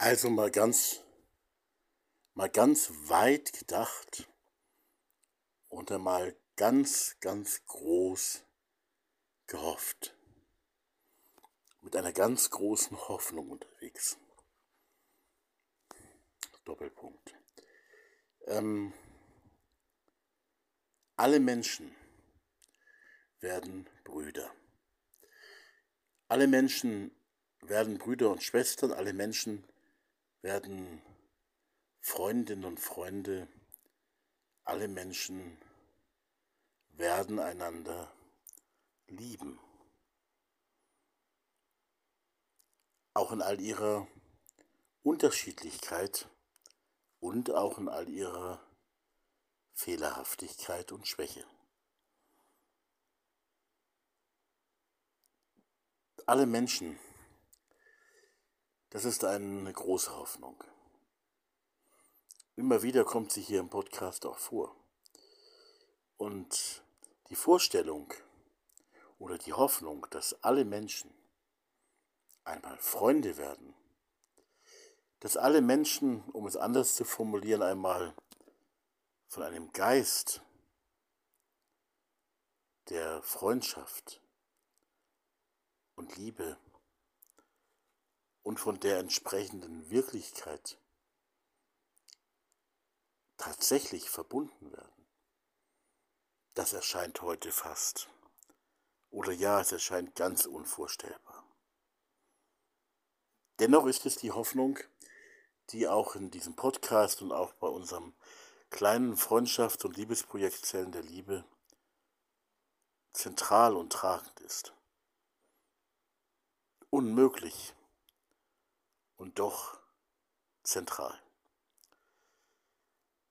Also mal ganz, mal ganz weit gedacht und einmal ganz, ganz groß gehofft. Mit einer ganz großen Hoffnung unterwegs. Doppelpunkt. Ähm, alle Menschen werden Brüder. Alle Menschen werden Brüder und Schwestern, alle Menschen werden Freundinnen und Freunde, alle Menschen werden einander lieben. Auch in all ihrer Unterschiedlichkeit und auch in all ihrer Fehlerhaftigkeit und Schwäche. Alle Menschen das ist eine große Hoffnung. Immer wieder kommt sie hier im Podcast auch vor. Und die Vorstellung oder die Hoffnung, dass alle Menschen einmal Freunde werden, dass alle Menschen, um es anders zu formulieren, einmal von einem Geist der Freundschaft und Liebe und von der entsprechenden Wirklichkeit tatsächlich verbunden werden. Das erscheint heute fast. Oder ja, es erscheint ganz unvorstellbar. Dennoch ist es die Hoffnung, die auch in diesem Podcast und auch bei unserem kleinen Freundschafts- und Liebesprojekt Zellen der Liebe zentral und tragend ist. Unmöglich und doch zentral.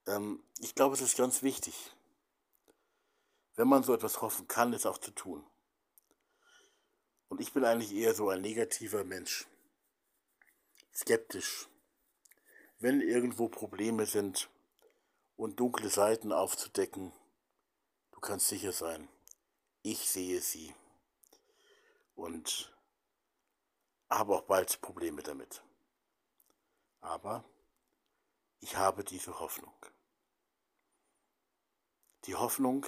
Ähm, ich glaube, es ist ganz wichtig, wenn man so etwas hoffen kann, es auch zu tun. Und ich bin eigentlich eher so ein negativer Mensch, skeptisch. Wenn irgendwo Probleme sind und dunkle Seiten aufzudecken, du kannst sicher sein, ich sehe sie und habe auch bald Probleme damit. Aber ich habe diese Hoffnung. Die Hoffnung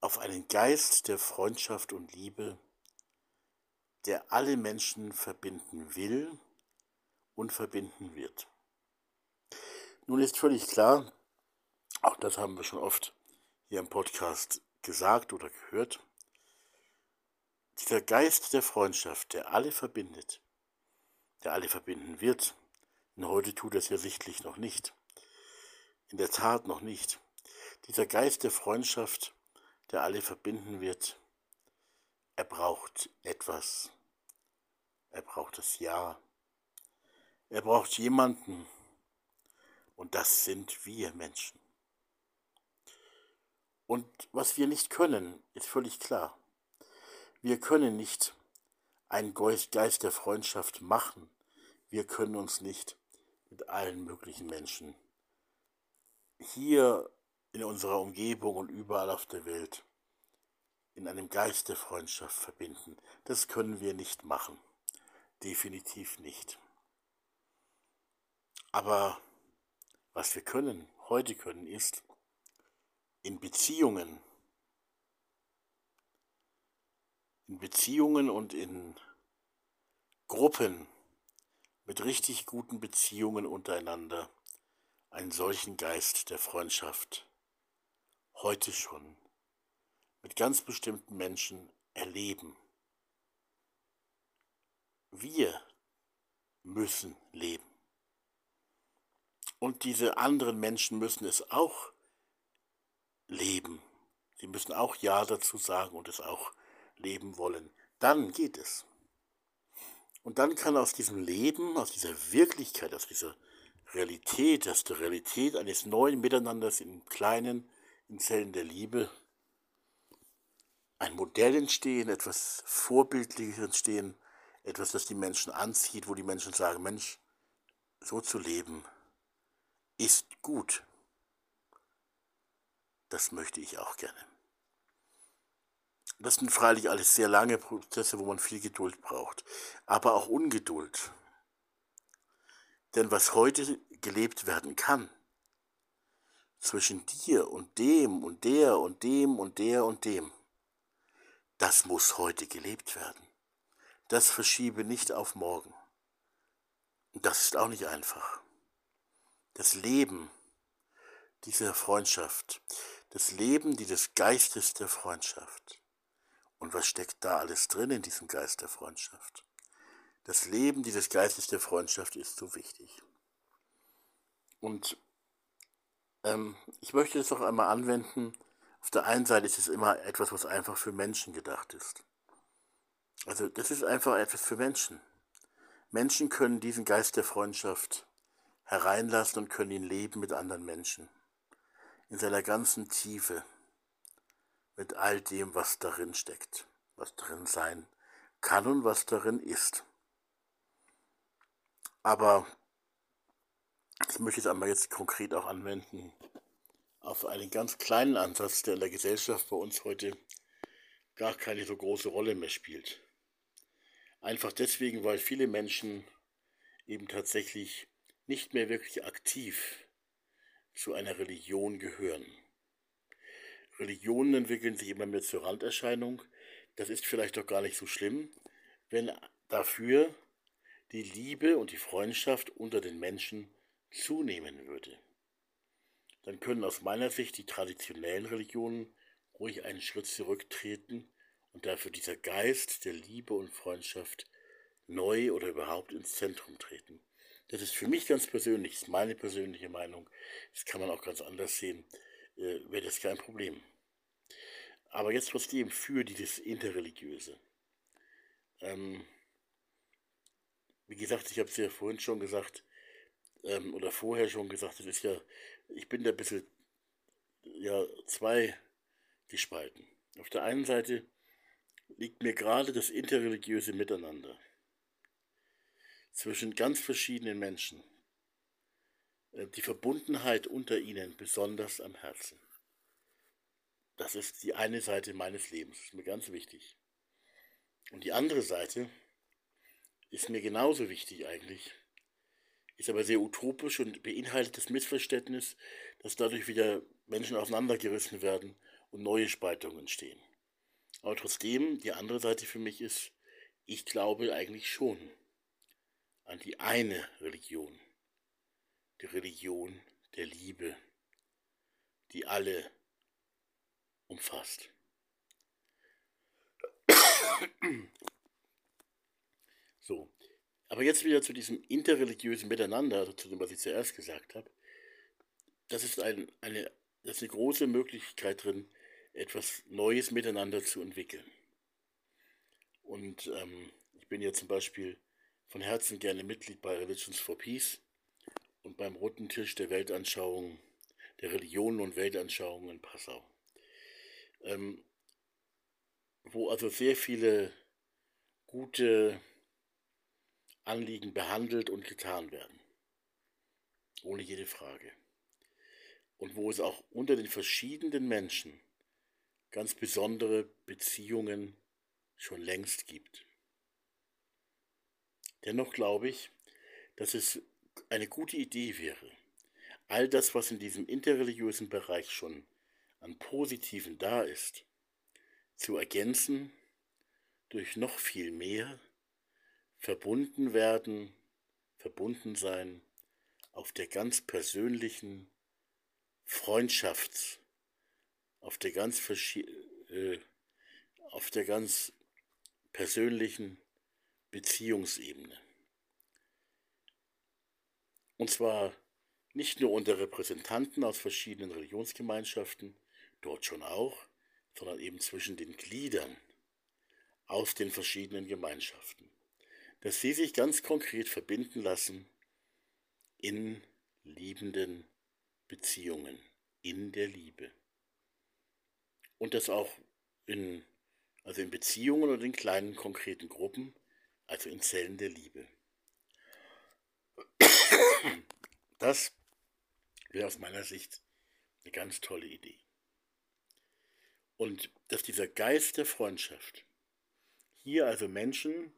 auf einen Geist der Freundschaft und Liebe, der alle Menschen verbinden will und verbinden wird. Nun ist völlig klar, auch das haben wir schon oft hier im Podcast gesagt oder gehört, dieser Geist der Freundschaft, der alle verbindet, der alle verbinden wird, und heute tut es ja sichtlich noch nicht. In der Tat noch nicht. Dieser Geist der Freundschaft, der alle verbinden wird, er braucht etwas. Er braucht das Ja. Er braucht jemanden. Und das sind wir Menschen. Und was wir nicht können, ist völlig klar. Wir können nicht einen Geist der Freundschaft machen. Wir können uns nicht mit allen möglichen Menschen hier in unserer Umgebung und überall auf der Welt in einem Geist der Freundschaft verbinden. Das können wir nicht machen. Definitiv nicht. Aber was wir können, heute können, ist in Beziehungen, in Beziehungen und in Gruppen mit richtig guten Beziehungen untereinander einen solchen Geist der Freundschaft heute schon mit ganz bestimmten Menschen erleben. Wir müssen leben. Und diese anderen Menschen müssen es auch leben. Sie müssen auch Ja dazu sagen und es auch leben wollen. Dann geht es. Und dann kann aus diesem Leben, aus dieser Wirklichkeit, aus dieser Realität, aus der Realität eines neuen Miteinanders in kleinen, in Zellen der Liebe, ein Modell entstehen, etwas Vorbildliches entstehen, etwas, das die Menschen anzieht, wo die Menschen sagen, Mensch, so zu leben ist gut. Das möchte ich auch gerne. Das sind freilich alles sehr lange Prozesse, wo man viel Geduld braucht, aber auch Ungeduld. Denn was heute gelebt werden kann, zwischen dir und dem und der und dem und der und dem, das muss heute gelebt werden. Das verschiebe nicht auf morgen. Und das ist auch nicht einfach. Das Leben dieser Freundschaft, das Leben dieses Geistes der Freundschaft. Und was steckt da alles drin in diesem Geist der Freundschaft? Das Leben dieses Geistes der Freundschaft ist so wichtig. Und ähm, ich möchte es noch einmal anwenden. Auf der einen Seite ist es immer etwas, was einfach für Menschen gedacht ist. Also das ist einfach etwas für Menschen. Menschen können diesen Geist der Freundschaft hereinlassen und können ihn leben mit anderen Menschen. In seiner ganzen Tiefe. Mit all dem, was darin steckt. Was darin sein kann und was darin ist. Aber ich möchte es einmal jetzt konkret auch anwenden auf einen ganz kleinen Ansatz, der in der Gesellschaft bei uns heute gar keine so große Rolle mehr spielt. Einfach deswegen, weil viele Menschen eben tatsächlich nicht mehr wirklich aktiv zu einer Religion gehören. Religionen entwickeln sich immer mehr zur Randerscheinung. Das ist vielleicht doch gar nicht so schlimm, wenn dafür die Liebe und die Freundschaft unter den Menschen zunehmen würde, dann können aus meiner Sicht die traditionellen Religionen ruhig einen Schritt zurücktreten und dafür dieser Geist der Liebe und Freundschaft neu oder überhaupt ins Zentrum treten. Das ist für mich ganz persönlich, ist meine persönliche Meinung. Das kann man auch ganz anders sehen, äh, wäre das kein Problem. Aber jetzt trotzdem für dieses Interreligiöse. Ähm, wie gesagt, ich habe es ja vorhin schon gesagt, ähm, oder vorher schon gesagt, das ist ja, ich bin da ein bisschen, ja, zwei gespalten. Auf der einen Seite liegt mir gerade das interreligiöse Miteinander zwischen ganz verschiedenen Menschen, die Verbundenheit unter ihnen besonders am Herzen. Das ist die eine Seite meines Lebens, ist mir ganz wichtig. Und die andere Seite ist mir genauso wichtig eigentlich, ist aber sehr utopisch und beinhaltet das Missverständnis, dass dadurch wieder Menschen auseinandergerissen werden und neue Spaltungen entstehen. Aber trotzdem, die andere Seite für mich ist, ich glaube eigentlich schon an die eine Religion, die Religion der Liebe, die alle umfasst. So, aber jetzt wieder zu diesem interreligiösen Miteinander, also zu dem, was ich zuerst gesagt habe. Das ist ein, eine, das ist eine große Möglichkeit drin, etwas Neues miteinander zu entwickeln. Und ähm, ich bin ja zum Beispiel von Herzen gerne Mitglied bei Religions for Peace und beim Roten Tisch der Weltanschauung, der Religionen und Weltanschauungen in Passau. Ähm, wo also sehr viele gute Anliegen behandelt und getan werden. Ohne jede Frage. Und wo es auch unter den verschiedenen Menschen ganz besondere Beziehungen schon längst gibt. Dennoch glaube ich, dass es eine gute Idee wäre, all das, was in diesem interreligiösen Bereich schon an Positiven da ist, zu ergänzen durch noch viel mehr verbunden werden, verbunden sein auf der ganz persönlichen Freundschafts, auf der ganz äh, auf der ganz persönlichen Beziehungsebene. Und zwar nicht nur unter Repräsentanten aus verschiedenen Religionsgemeinschaften, dort schon auch, sondern eben zwischen den Gliedern aus den verschiedenen Gemeinschaften dass sie sich ganz konkret verbinden lassen in liebenden Beziehungen, in der Liebe. Und das auch in, also in Beziehungen oder in kleinen konkreten Gruppen, also in Zellen der Liebe. Das wäre aus meiner Sicht eine ganz tolle Idee. Und dass dieser Geist der Freundschaft hier also Menschen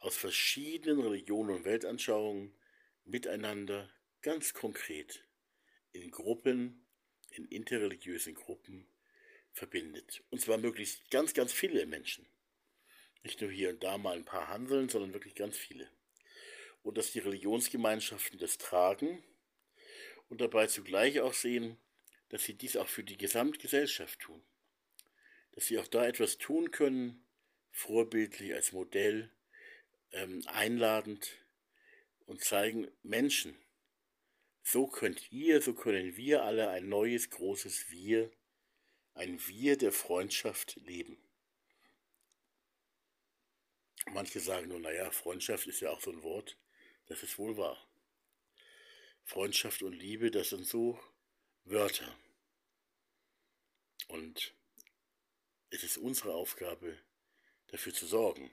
aus verschiedenen Religionen und Weltanschauungen miteinander ganz konkret in Gruppen, in interreligiösen Gruppen verbindet. Und zwar möglichst ganz, ganz viele Menschen. Nicht nur hier und da mal ein paar handeln, sondern wirklich ganz viele. Und dass die Religionsgemeinschaften das tragen und dabei zugleich auch sehen, dass sie dies auch für die Gesamtgesellschaft tun. Dass sie auch da etwas tun können, vorbildlich als Modell, ähm, einladend und zeigen Menschen, so könnt ihr, so können wir alle ein neues, großes Wir, ein Wir der Freundschaft leben. Manche sagen nur, naja, Freundschaft ist ja auch so ein Wort. Das ist wohl wahr. Freundschaft und Liebe, das sind so Wörter. Und es ist unsere Aufgabe, dafür zu sorgen,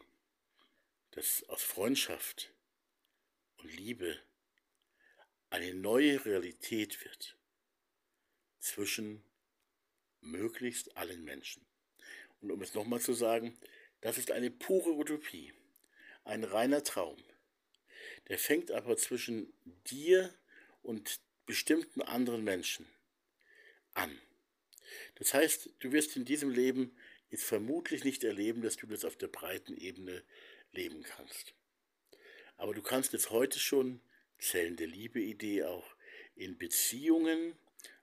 dass aus Freundschaft und Liebe eine neue Realität wird zwischen möglichst allen Menschen. Und um es nochmal zu sagen, das ist eine pure Utopie, ein reiner Traum. Der fängt aber zwischen dir und bestimmten anderen Menschen an. Das heißt, du wirst in diesem Leben jetzt vermutlich nicht erleben, dass du das auf der breiten Ebene leben kannst. Aber du kannst es heute schon, Zellen der Liebe-Idee auch, in Beziehungen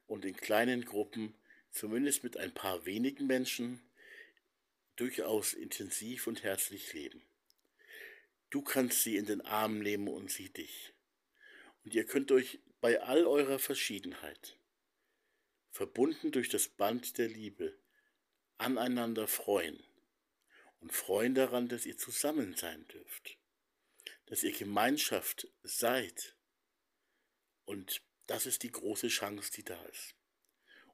und in kleinen Gruppen, zumindest mit ein paar wenigen Menschen, durchaus intensiv und herzlich leben. Du kannst sie in den Arm nehmen und sie dich. Und ihr könnt euch bei all eurer Verschiedenheit, verbunden durch das Band der Liebe, aneinander freuen und freuen daran, dass ihr zusammen sein dürft, dass ihr Gemeinschaft seid. Und das ist die große Chance, die da ist.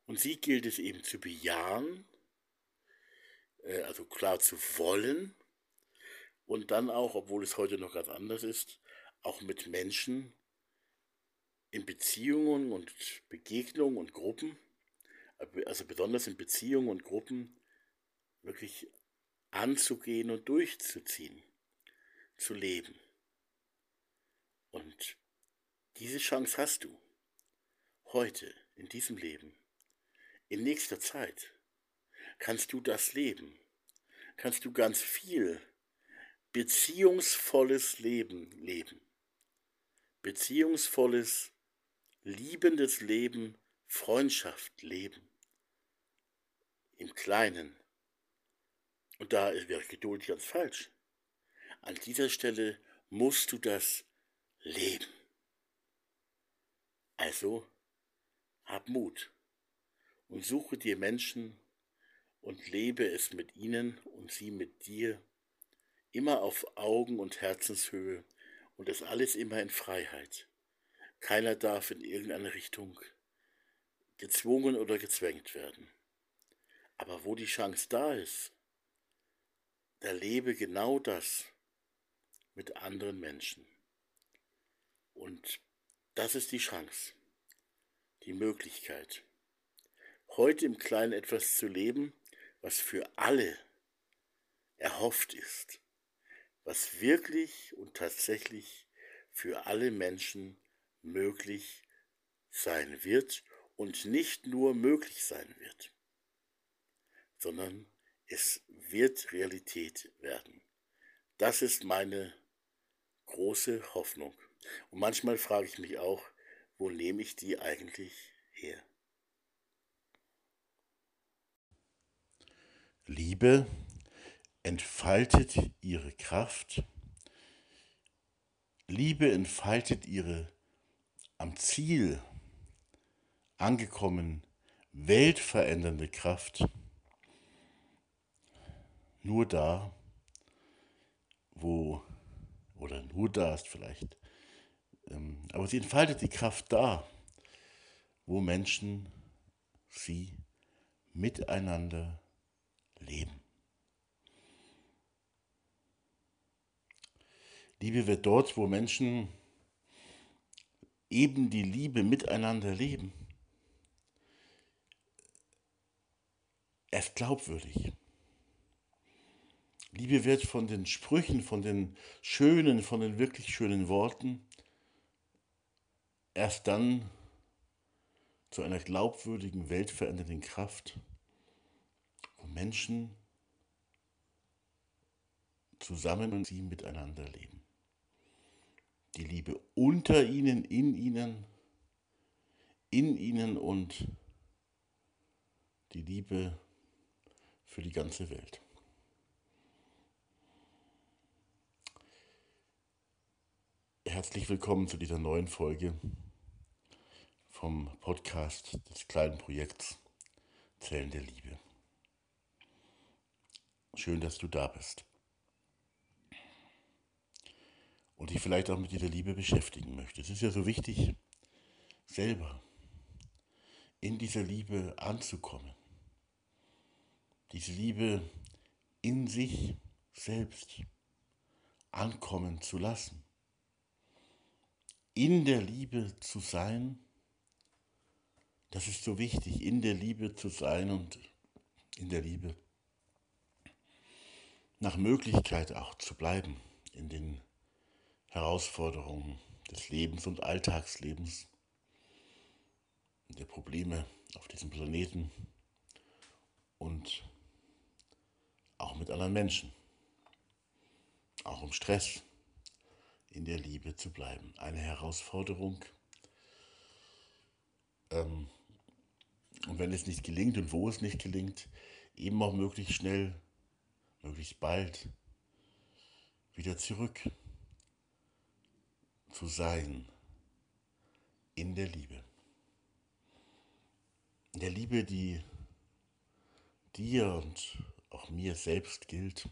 Und sie gilt es eben zu bejahen, äh, also klar zu wollen und dann auch, obwohl es heute noch ganz anders ist, auch mit Menschen in Beziehungen und Begegnungen und Gruppen, also besonders in Beziehungen und Gruppen, wirklich anzugehen und durchzuziehen, zu leben. Und diese Chance hast du heute in diesem Leben, in nächster Zeit kannst du das leben, kannst du ganz viel beziehungsvolles Leben leben, beziehungsvolles, liebendes Leben, Freundschaft leben, im Kleinen, und da wäre Geduld ganz falsch. An dieser Stelle musst du das leben. Also hab Mut und suche dir Menschen und lebe es mit ihnen und sie mit dir, immer auf Augen- und Herzenshöhe und das alles immer in Freiheit. Keiner darf in irgendeine Richtung gezwungen oder gezwängt werden. Aber wo die Chance da ist, erlebe genau das mit anderen Menschen. Und das ist die Chance, die Möglichkeit, heute im Kleinen etwas zu leben, was für alle erhofft ist, was wirklich und tatsächlich für alle Menschen möglich sein wird und nicht nur möglich sein wird, sondern es wird Realität werden. Das ist meine große Hoffnung. Und manchmal frage ich mich auch, wo nehme ich die eigentlich her? Liebe entfaltet ihre Kraft. Liebe entfaltet ihre am Ziel angekommen weltverändernde Kraft nur da, wo, oder nur da ist vielleicht, ähm, aber sie entfaltet die Kraft da, wo Menschen sie miteinander leben. Liebe wird dort, wo Menschen eben die Liebe miteinander leben. Erst glaubwürdig. Liebe wird von den Sprüchen, von den schönen, von den wirklich schönen Worten erst dann zu einer glaubwürdigen, weltverändernden Kraft, wo Menschen zusammen und sie miteinander leben. Die Liebe unter ihnen, in ihnen, in ihnen und die Liebe für die ganze Welt. Herzlich willkommen zu dieser neuen Folge vom Podcast des kleinen Projekts Zellen der Liebe. Schön, dass du da bist und dich vielleicht auch mit dieser Liebe beschäftigen möchtest. Es ist ja so wichtig, selber in dieser Liebe anzukommen. Diese Liebe in sich selbst ankommen zu lassen. In der Liebe zu sein, das ist so wichtig, in der Liebe zu sein und in der Liebe nach Möglichkeit auch zu bleiben in den Herausforderungen des Lebens und Alltagslebens, der Probleme auf diesem Planeten und auch mit anderen Menschen, auch im Stress, in der Liebe zu bleiben. Eine Herausforderung. Ähm, und wenn es nicht gelingt und wo es nicht gelingt, eben auch möglichst schnell, möglichst bald wieder zurück zu sein in der Liebe. In der Liebe, die dir und auch mir selbst gilt,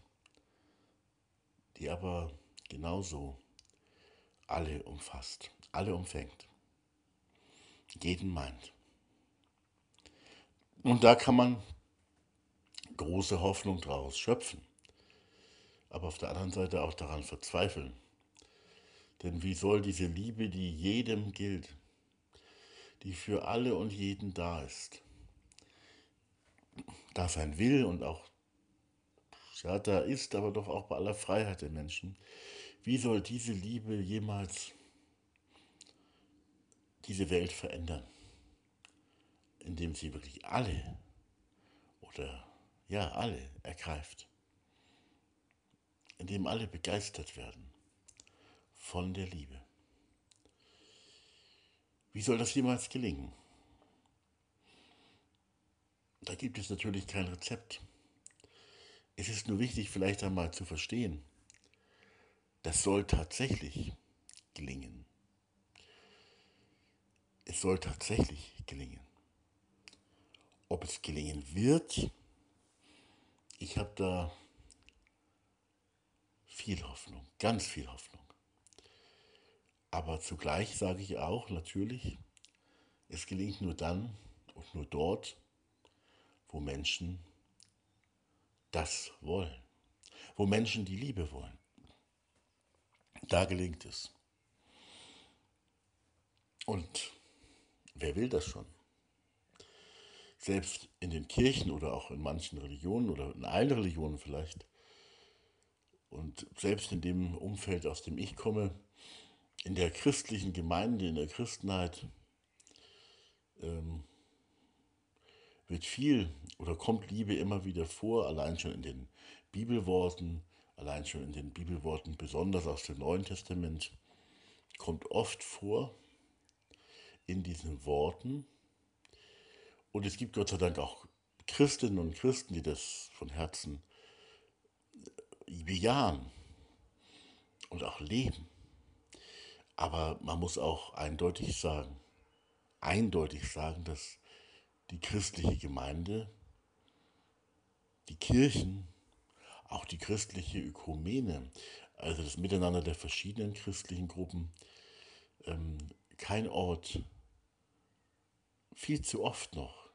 die aber genauso alle umfasst, alle umfängt, jeden meint. Und da kann man große Hoffnung draus schöpfen, aber auf der anderen Seite auch daran verzweifeln denn wie soll diese Liebe, die jedem gilt, die für alle und jeden da ist, da sein will und auch ja, da ist, aber doch auch bei aller Freiheit der Menschen, wie soll diese Liebe jemals diese Welt verändern, indem sie wirklich alle oder ja, alle ergreift, indem alle begeistert werden von der Liebe. Wie soll das jemals gelingen? Da gibt es natürlich kein Rezept. Es ist nur wichtig, vielleicht einmal zu verstehen, das soll tatsächlich gelingen. Es soll tatsächlich gelingen. Ob es gelingen wird, ich habe da viel Hoffnung, ganz viel Hoffnung. Aber zugleich sage ich auch natürlich, es gelingt nur dann und nur dort, wo Menschen das wollen, wo Menschen die Liebe wollen. Da gelingt es. Und wer will das schon? Selbst in den Kirchen oder auch in manchen Religionen oder in allen Religionen vielleicht. Und selbst in dem Umfeld, aus dem ich komme, in der christlichen Gemeinde, in der Christenheit ähm, wird viel oder kommt Liebe immer wieder vor, allein schon in den Bibelworten, allein schon in den Bibelworten, besonders aus dem Neuen Testament, kommt oft vor in diesen Worten. Und es gibt Gott sei Dank auch Christinnen und Christen, die das von Herzen bejahen und auch leben. Aber man muss auch eindeutig sagen, eindeutig sagen, dass die christliche Gemeinde, die Kirchen, auch die christliche Ökumene, also das Miteinander der verschiedenen christlichen Gruppen, ähm, kein Ort, viel zu oft noch,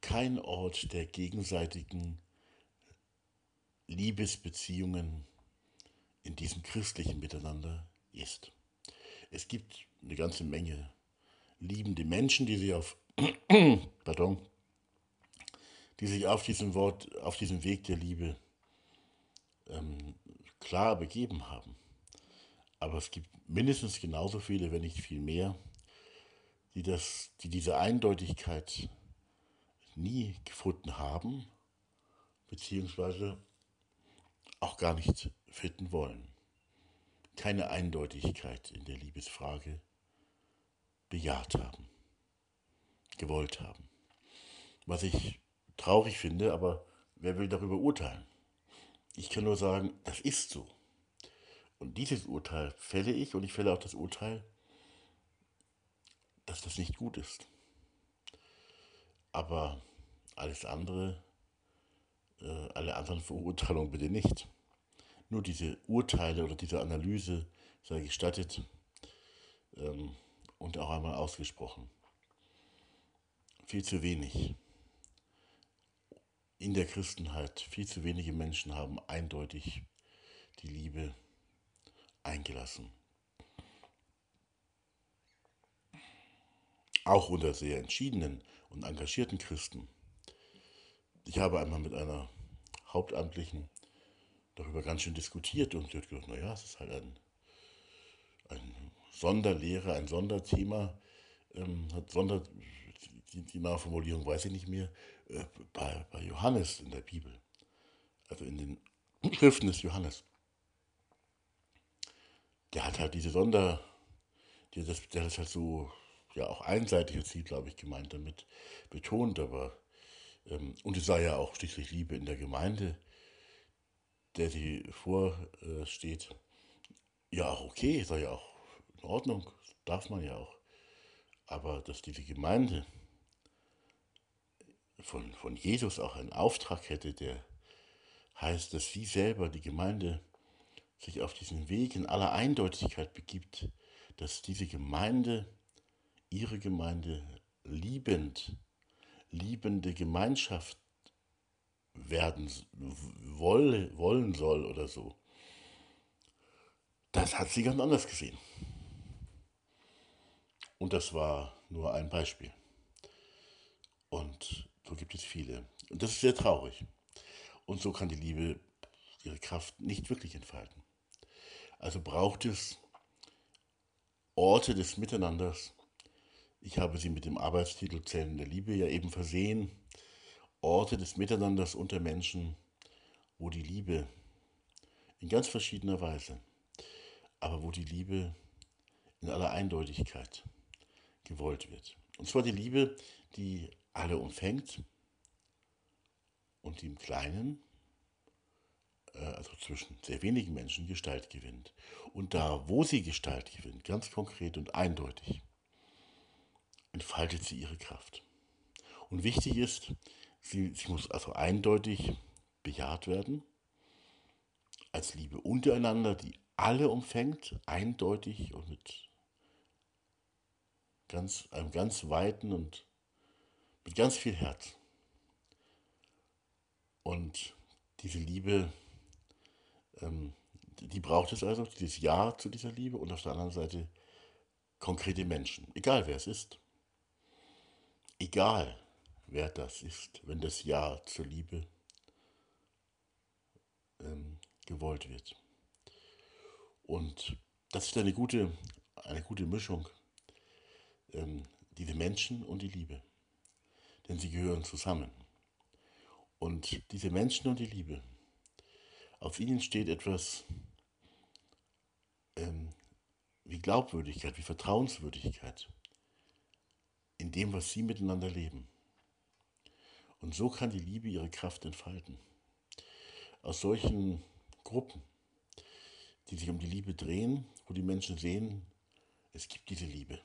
kein Ort der gegenseitigen Liebesbeziehungen in diesem christlichen Miteinander ist es gibt eine ganze Menge liebende Menschen, die sich auf, pardon, die sich auf diesem Wort, auf diesem Weg der Liebe ähm, klar begeben haben. Aber es gibt mindestens genauso viele, wenn nicht viel mehr, die, das, die diese Eindeutigkeit nie gefunden haben, beziehungsweise auch gar nicht finden wollen. Keine Eindeutigkeit in der Liebesfrage bejaht haben, gewollt haben. Was ich traurig finde, aber wer will darüber urteilen? Ich kann nur sagen, das ist so. Und dieses Urteil fälle ich und ich fälle auch das Urteil, dass das nicht gut ist. Aber alles andere, äh, alle anderen Verurteilungen bitte nicht. Nur diese Urteile oder diese Analyse sei gestattet ähm, und auch einmal ausgesprochen. Viel zu wenig in der Christenheit, viel zu wenige Menschen haben eindeutig die Liebe eingelassen. Auch unter sehr entschiedenen und engagierten Christen. Ich habe einmal mit einer Hauptamtlichen darüber ganz schön diskutiert und sie hat gesagt, naja, es ist halt ein, ein Sonderlehre, ein Sonderthema, ähm, hat Sonder, die, die genaue Formulierung weiß ich nicht mehr, äh, bei, bei Johannes in der Bibel, also in den Schriften des Johannes. Der hat halt diese Sonder, der das, der das halt so, ja auch einseitig Ziel, glaube ich, gemeint damit betont, aber, ähm, und es sei ja auch schließlich Liebe in der Gemeinde, der sie vorsteht, ja auch okay, sei ja auch in Ordnung, darf man ja auch. Aber dass diese Gemeinde von, von Jesus auch einen Auftrag hätte, der heißt, dass sie selber, die Gemeinde, sich auf diesen Weg in aller Eindeutigkeit begibt, dass diese Gemeinde, ihre Gemeinde liebend, liebende Gemeinschaft werden woll, wollen soll oder so. Das hat sie ganz anders gesehen. Und das war nur ein Beispiel. Und so gibt es viele. Und das ist sehr traurig. Und so kann die Liebe ihre Kraft nicht wirklich entfalten. Also braucht es Orte des Miteinanders. Ich habe sie mit dem Arbeitstitel Zellen der Liebe ja eben versehen. Orte des Miteinanders unter Menschen, wo die Liebe in ganz verschiedener Weise, aber wo die Liebe in aller Eindeutigkeit gewollt wird. Und zwar die Liebe, die alle umfängt und die im Kleinen äh, also zwischen sehr wenigen Menschen, Gestalt gewinnt. Und da, wo sie Gestalt gewinnt, ganz konkret und eindeutig, entfaltet sie ihre Kraft. Und wichtig ist, sie, sie muss also eindeutig bejaht werden, als Liebe untereinander, die alle umfängt, eindeutig und mit ganz, einem ganz weiten und mit ganz viel Herz. Und diese Liebe ähm, die braucht es also, dieses Ja zu dieser Liebe und auf der anderen Seite konkrete Menschen, egal wer es ist. Egal wer das ist, wenn das Ja zur Liebe ähm, gewollt wird. Und das ist eine gute, eine gute Mischung, ähm, diese Menschen und die Liebe. Denn sie gehören zusammen. Und diese Menschen und die Liebe, auf ihnen steht etwas ähm, wie Glaubwürdigkeit, wie Vertrauenswürdigkeit in dem, was sie miteinander leben. Und so kann die Liebe ihre Kraft entfalten. Aus solchen Gruppen, die sich um die Liebe drehen, wo die Menschen sehen, es gibt diese Liebe.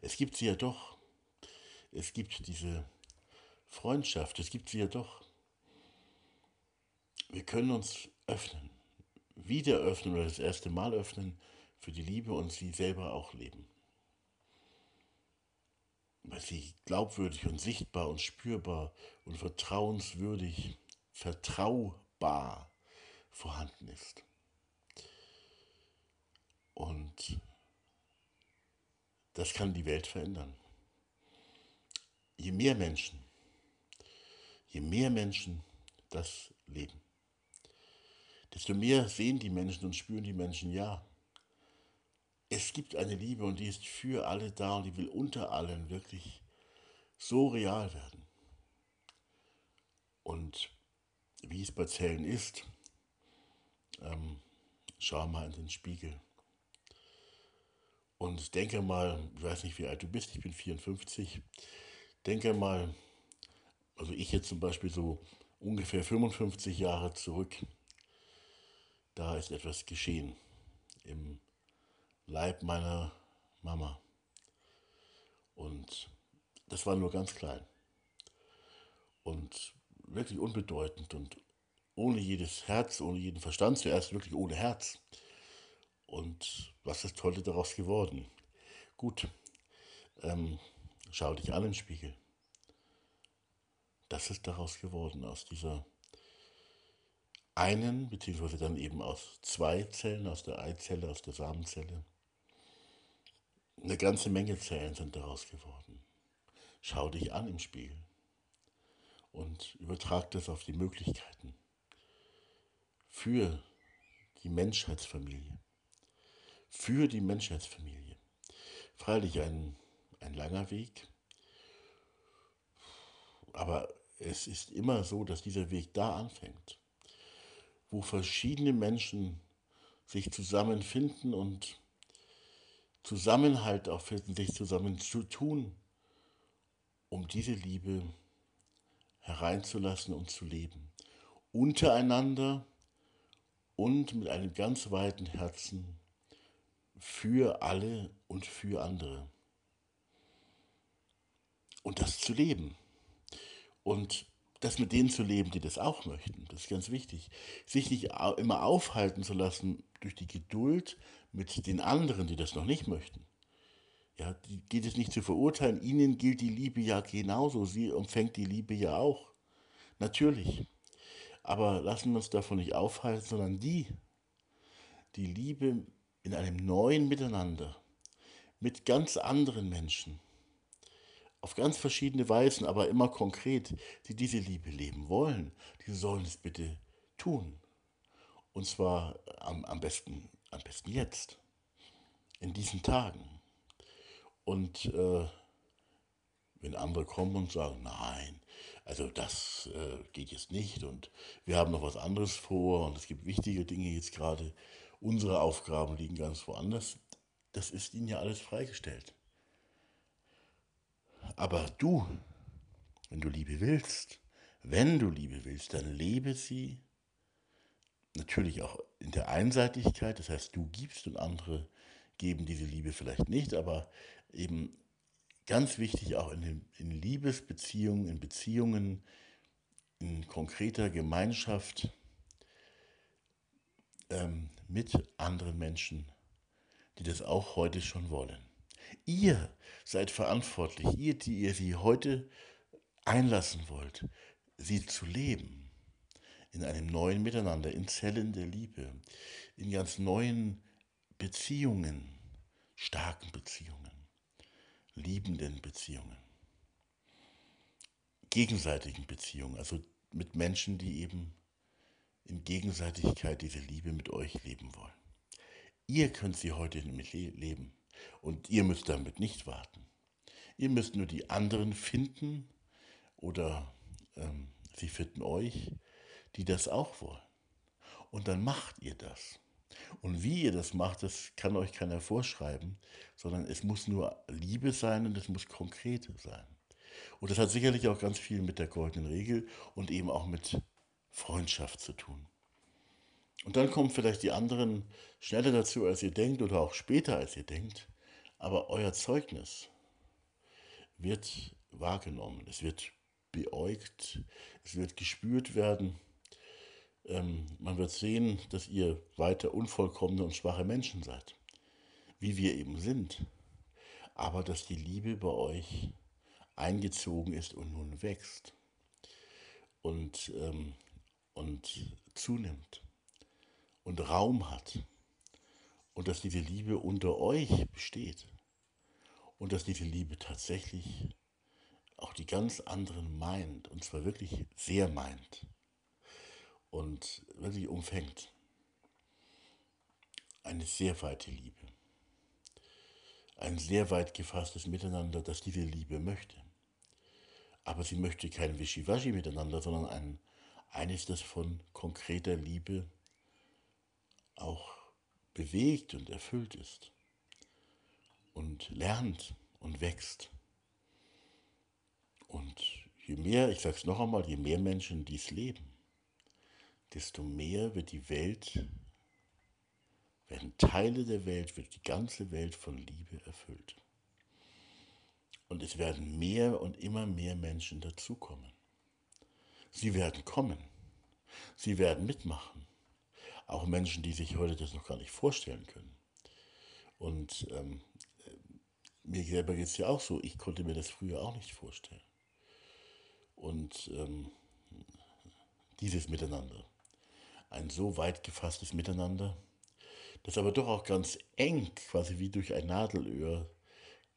Es gibt sie ja doch. Es gibt diese Freundschaft, es gibt sie ja doch. Wir können uns öffnen, wieder öffnen oder das erste Mal öffnen für die Liebe und sie selber auch leben. Weil sie glaubwürdig und sichtbar und spürbar und vertrauenswürdig, vertraubar vorhanden ist. Und das kann die Welt verändern. Je mehr Menschen, je mehr Menschen das leben, desto mehr sehen die Menschen und spüren die Menschen, ja, es gibt eine Liebe und die ist für alle da und die will unter allen wirklich so real werden. Und wie es bei Zellen ist, ähm, schau mal in den Spiegel. Und denke mal, ich weiß nicht, wie alt du bist, ich bin 54, denke mal, also ich jetzt zum Beispiel so ungefähr 55 Jahre zurück, da ist etwas geschehen im Leib meiner Mama. Und das war nur ganz klein. Und wirklich unbedeutend und ohne jedes Herz, ohne jeden Verstand, zuerst wirklich ohne Herz. Und was ist heute daraus geworden? Gut, ähm, schau dich an im Spiegel. Das ist daraus geworden, aus dieser einen, beziehungsweise dann eben aus zwei Zellen, aus der Eizelle, aus der Samenzelle. Eine ganze Menge Zellen sind daraus geworden. Schau dich an im Spiegel und übertrag das auf die Möglichkeiten für die Menschheitsfamilie. Für die Menschheitsfamilie. Freilich ein, ein langer Weg, aber es ist immer so, dass dieser Weg da anfängt, wo verschiedene Menschen sich zusammenfinden und Zusammenhalt auch finden, sich zusammen zu tun, um diese Liebe hereinzulassen und zu leben. Untereinander und mit einem ganz weiten Herzen für alle und für andere. Und das zu leben. Und das mit denen zu leben, die das auch möchten. Das ist ganz wichtig. Sich nicht immer aufhalten zu lassen durch die Geduld mit den anderen, die das noch nicht möchten. Ja, die geht es nicht zu verurteilen. Ihnen gilt die Liebe ja genauso. Sie empfängt die Liebe ja auch. Natürlich. Aber lassen wir uns davon nicht aufhalten, sondern die, die Liebe in einem neuen Miteinander mit ganz anderen Menschen, auf ganz verschiedene Weisen, aber immer konkret, die diese Liebe leben wollen, die sollen es bitte tun. Und zwar am, am, besten, am besten jetzt, in diesen Tagen. Und äh, wenn andere kommen und sagen, nein, also das äh, geht jetzt nicht und wir haben noch was anderes vor und es gibt wichtige Dinge jetzt gerade, unsere Aufgaben liegen ganz woanders, das ist ihnen ja alles freigestellt. Aber du, wenn du Liebe willst, wenn du Liebe willst, dann lebe sie natürlich auch in der Einseitigkeit, das heißt, du gibst und andere geben diese Liebe vielleicht nicht, aber eben ganz wichtig auch in, den, in Liebesbeziehungen, in Beziehungen, in konkreter Gemeinschaft ähm, mit anderen Menschen, die das auch heute schon wollen. Ihr seid verantwortlich, ihr, die ihr sie heute einlassen wollt, sie zu leben. In einem neuen Miteinander, in Zellen der Liebe, in ganz neuen Beziehungen, starken Beziehungen, liebenden Beziehungen, gegenseitigen Beziehungen, also mit Menschen, die eben in Gegenseitigkeit diese Liebe mit euch leben wollen. Ihr könnt sie heute nämlich leben. Und ihr müsst damit nicht warten. Ihr müsst nur die anderen finden oder ähm, sie finden euch, die das auch wollen. Und dann macht ihr das. Und wie ihr das macht, das kann euch keiner vorschreiben, sondern es muss nur Liebe sein und es muss konkret sein. Und das hat sicherlich auch ganz viel mit der goldenen Regel und eben auch mit Freundschaft zu tun. Und dann kommen vielleicht die anderen schneller dazu, als ihr denkt oder auch später, als ihr denkt. Aber euer Zeugnis wird wahrgenommen, es wird beäugt, es wird gespürt werden. Ähm, man wird sehen, dass ihr weiter unvollkommene und schwache Menschen seid, wie wir eben sind. Aber dass die Liebe bei euch eingezogen ist und nun wächst und, ähm, und zunimmt und Raum hat und dass diese Liebe unter euch besteht und dass diese Liebe tatsächlich auch die ganz anderen meint, und zwar wirklich sehr meint und wirklich umfängt. Eine sehr weite Liebe. ein sehr weit gefasstes Miteinander, das diese Liebe möchte. Aber sie möchte kein Wischiwaschi miteinander, sondern ein, eines, das von konkreter Liebe auch bewegt und erfüllt ist und lernt und wächst. Und je mehr, ich sage es noch einmal, je mehr Menschen dies leben, desto mehr wird die Welt, werden Teile der Welt, wird die ganze Welt von Liebe erfüllt. Und es werden mehr und immer mehr Menschen dazukommen. Sie werden kommen. Sie werden mitmachen. Auch Menschen, die sich heute das noch gar nicht vorstellen können. Und ähm, mir selber geht es ja auch so. Ich konnte mir das früher auch nicht vorstellen. Und ähm, dieses Miteinander, ein so weit gefasstes Miteinander, das aber doch auch ganz eng, quasi wie durch ein Nadelöhr,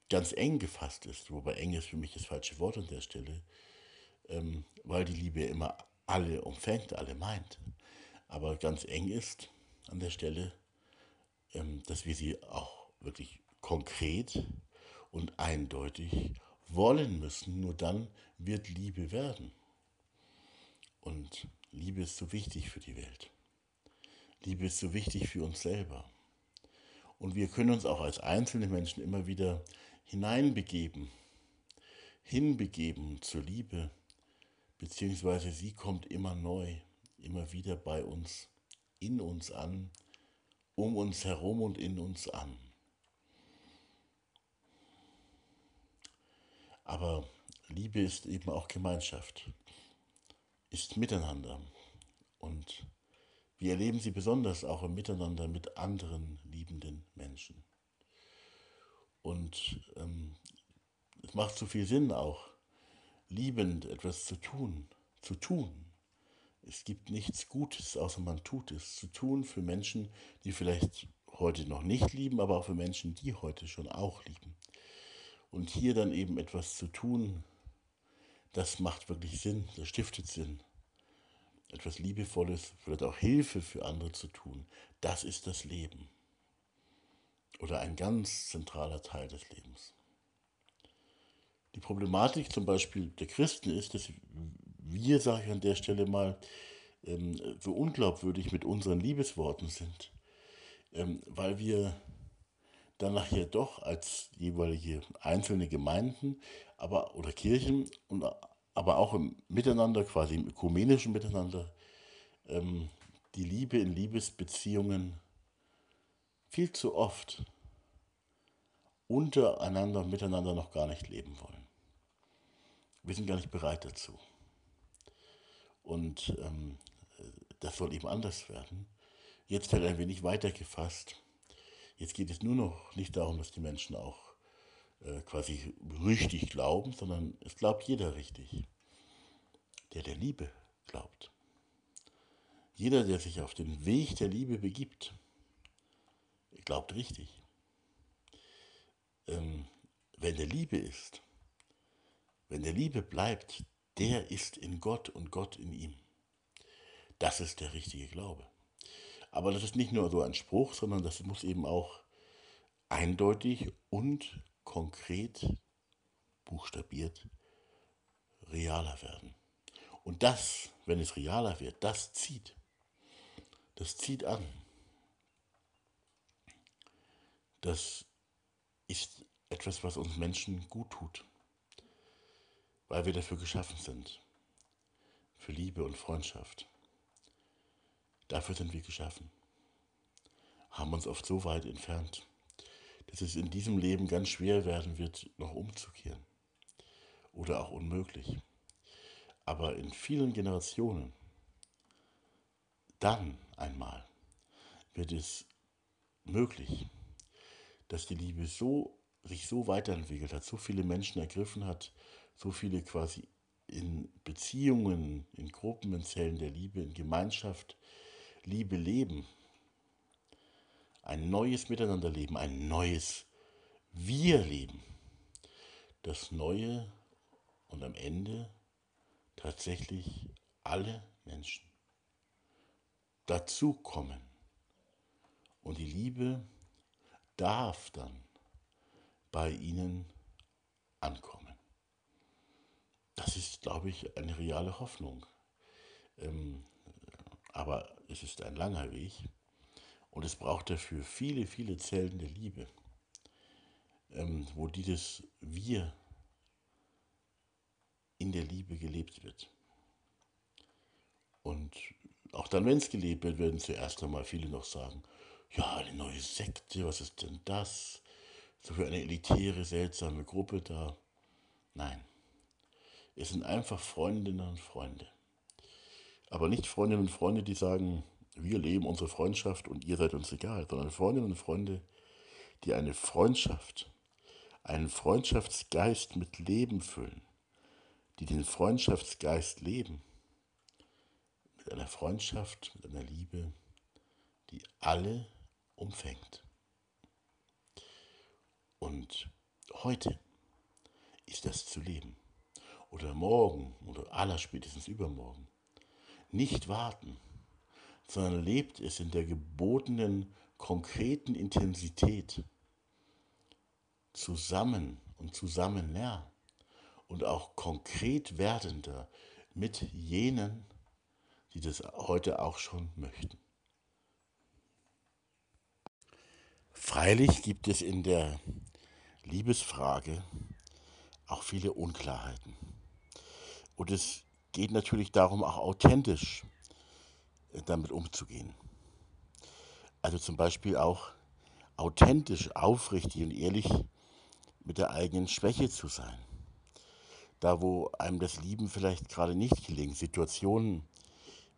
ganz eng gefasst ist. Wobei eng ist für mich das falsche Wort an der Stelle, ähm, weil die Liebe immer alle umfängt, alle meint. Aber ganz eng ist an der Stelle, ähm, dass wir sie auch wirklich konkret und eindeutig wollen müssen. Nur dann wird Liebe werden. Und Liebe ist so wichtig für die Welt. Liebe ist so wichtig für uns selber. Und wir können uns auch als einzelne Menschen immer wieder hineinbegeben, hinbegeben zur Liebe, beziehungsweise sie kommt immer neu, immer wieder bei uns, in uns an, um uns herum und in uns an. Aber Liebe ist eben auch Gemeinschaft, ist Miteinander. Und wir erleben sie besonders auch im Miteinander mit anderen liebenden Menschen. Und ähm, es macht so viel Sinn auch, liebend etwas zu tun, zu tun. Es gibt nichts Gutes, außer man tut es, zu tun für Menschen, die vielleicht heute noch nicht lieben, aber auch für Menschen, die heute schon auch lieben. Und hier dann eben etwas zu tun, das macht wirklich Sinn, das stiftet Sinn. Etwas Liebevolles, vielleicht auch Hilfe für andere zu tun, das ist das Leben. Oder ein ganz zentraler Teil des Lebens. Die Problematik zum Beispiel der Christen ist, dass wir, sage ich an der Stelle mal, ähm, so unglaubwürdig mit unseren Liebesworten sind, ähm, weil wir dann nachher doch als jeweilige einzelne Gemeinden aber, oder Kirchen, und, aber auch im Miteinander, quasi im ökumenischen Miteinander, ähm, die Liebe in Liebesbeziehungen viel zu oft untereinander miteinander noch gar nicht leben wollen. Wir sind gar nicht bereit dazu. Und ähm, das soll eben anders werden. Jetzt halt ein wenig weiter gefasst. Jetzt geht es nur noch nicht darum, dass die Menschen auch äh, quasi richtig glauben, sondern es glaubt jeder richtig, der der Liebe glaubt. Jeder, der sich auf den Weg der Liebe begibt, glaubt richtig. Ähm, wenn der Liebe ist, wenn der Liebe bleibt, der ist in Gott und Gott in ihm. Das ist der richtige Glaube. Aber das ist nicht nur so ein Spruch, sondern das muss eben auch eindeutig und konkret buchstabiert realer werden. Und das, wenn es realer wird, das zieht. Das zieht an. Das ist etwas, was uns Menschen gut tut, weil wir dafür geschaffen sind. Für Liebe und Freundschaft. Dafür sind wir geschaffen. Haben uns oft so weit entfernt, dass es in diesem Leben ganz schwer werden wird, noch umzukehren. Oder auch unmöglich. Aber in vielen Generationen, dann einmal, wird es möglich, dass die Liebe so, sich so weiterentwickelt hat, so viele Menschen ergriffen hat, so viele quasi in Beziehungen, in Gruppen, in Zellen der Liebe, in Gemeinschaft, Liebe leben, ein neues Miteinanderleben, ein neues Wir-Leben, das Neue und am Ende tatsächlich alle Menschen dazukommen. Und die Liebe darf dann bei ihnen ankommen. Das ist, glaube ich, eine reale Hoffnung. Ähm, aber es ist ein langer Weg und es braucht dafür viele, viele Zellen der Liebe, ähm, wo dieses Wir in der Liebe gelebt wird. Und auch dann, wenn es gelebt wird, werden zuerst einmal viele noch sagen, ja, eine neue Sekte, was ist denn das? So für eine elitäre, seltsame Gruppe da. Nein, es sind einfach Freundinnen und Freunde. Aber nicht Freundinnen und Freunde, die sagen, wir leben unsere Freundschaft und ihr seid uns egal, sondern Freundinnen und Freunde, die eine Freundschaft, einen Freundschaftsgeist mit Leben füllen, die den Freundschaftsgeist leben, mit einer Freundschaft, mit einer Liebe, die alle umfängt. Und heute ist das zu leben. Oder morgen oder allerspätestens übermorgen. Nicht warten, sondern lebt es in der gebotenen, konkreten Intensität. Zusammen und zusammen näher und auch konkret werdender mit jenen, die das heute auch schon möchten. Freilich gibt es in der Liebesfrage auch viele Unklarheiten. Und es geht natürlich darum, auch authentisch damit umzugehen. Also zum Beispiel auch authentisch, aufrichtig und ehrlich mit der eigenen Schwäche zu sein. Da, wo einem das Lieben vielleicht gerade nicht gelingt, Situationen,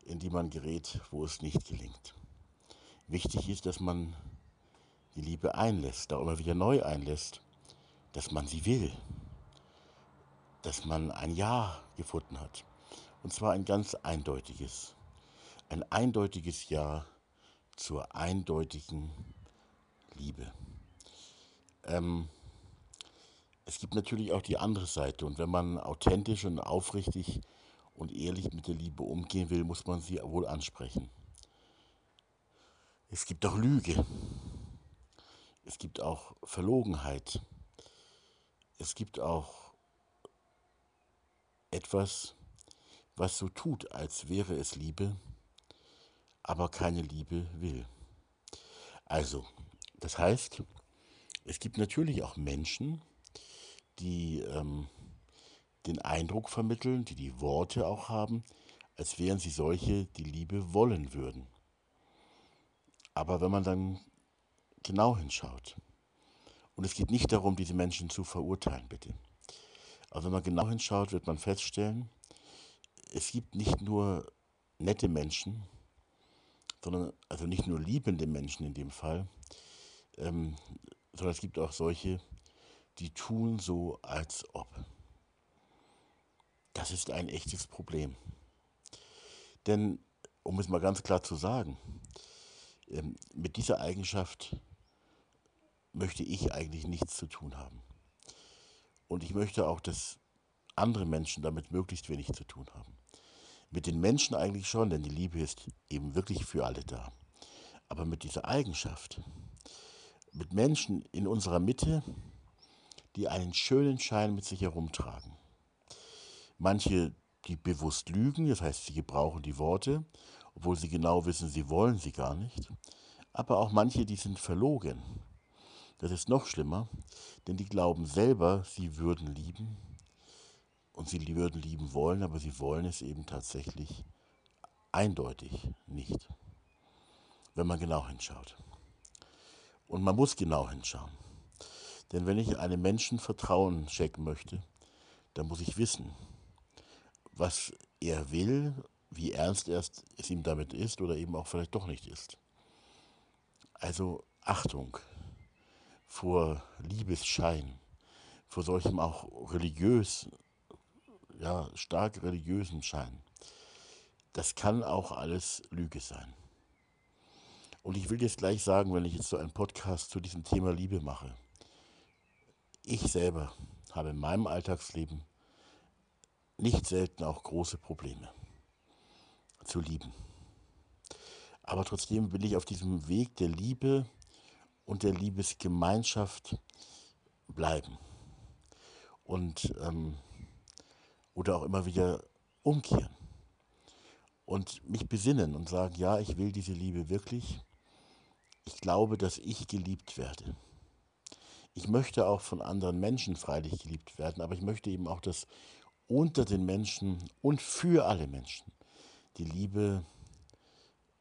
in die man gerät, wo es nicht gelingt. Wichtig ist, dass man die Liebe einlässt, da immer wieder neu einlässt, dass man sie will, dass man ein Ja gefunden hat. Und zwar ein ganz eindeutiges. Ein eindeutiges Ja zur eindeutigen Liebe. Ähm, es gibt natürlich auch die andere Seite. Und wenn man authentisch und aufrichtig und ehrlich mit der Liebe umgehen will, muss man sie wohl ansprechen. Es gibt auch Lüge. Es gibt auch Verlogenheit. Es gibt auch etwas, was so tut, als wäre es Liebe, aber keine Liebe will. Also, das heißt, es gibt natürlich auch Menschen, die ähm, den Eindruck vermitteln, die die Worte auch haben, als wären sie solche, die Liebe wollen würden. Aber wenn man dann genau hinschaut. Und es geht nicht darum, diese Menschen zu verurteilen, bitte. Aber wenn man genau hinschaut, wird man feststellen, es gibt nicht nur nette Menschen, sondern also nicht nur liebende Menschen in dem Fall, ähm, sondern es gibt auch solche, die tun so, als ob. Das ist ein echtes Problem. Denn, um es mal ganz klar zu sagen, ähm, mit dieser Eigenschaft möchte ich eigentlich nichts zu tun haben. Und ich möchte auch, dass andere Menschen damit möglichst wenig zu tun haben. Mit den Menschen eigentlich schon, denn die Liebe ist eben wirklich für alle da. Aber mit dieser Eigenschaft, mit Menschen in unserer Mitte, die einen schönen Schein mit sich herumtragen. Manche, die bewusst lügen, das heißt, sie gebrauchen die Worte, obwohl sie genau wissen, sie wollen sie gar nicht. Aber auch manche, die sind verlogen, das ist noch schlimmer, denn die glauben selber, sie würden lieben und sie würden lieben wollen, aber sie wollen es eben tatsächlich eindeutig nicht, wenn man genau hinschaut. Und man muss genau hinschauen. Denn wenn ich einem Menschen Vertrauen schenken möchte, dann muss ich wissen, was er will, wie ernst es ihm damit ist oder eben auch vielleicht doch nicht ist. Also Achtung, vor Liebesschein, vor solchem auch religiös, ja, stark religiösen Schein. Das kann auch alles Lüge sein. Und ich will jetzt gleich sagen, wenn ich jetzt so einen Podcast zu diesem Thema Liebe mache, ich selber habe in meinem Alltagsleben nicht selten auch große Probleme zu lieben. Aber trotzdem will ich auf diesem Weg der Liebe und der Liebesgemeinschaft bleiben. Und, ähm, oder auch immer wieder umkehren. Und mich besinnen und sagen, ja, ich will diese Liebe wirklich. Ich glaube, dass ich geliebt werde. Ich möchte auch von anderen Menschen freilich geliebt werden, aber ich möchte eben auch, dass unter den Menschen und für alle Menschen die Liebe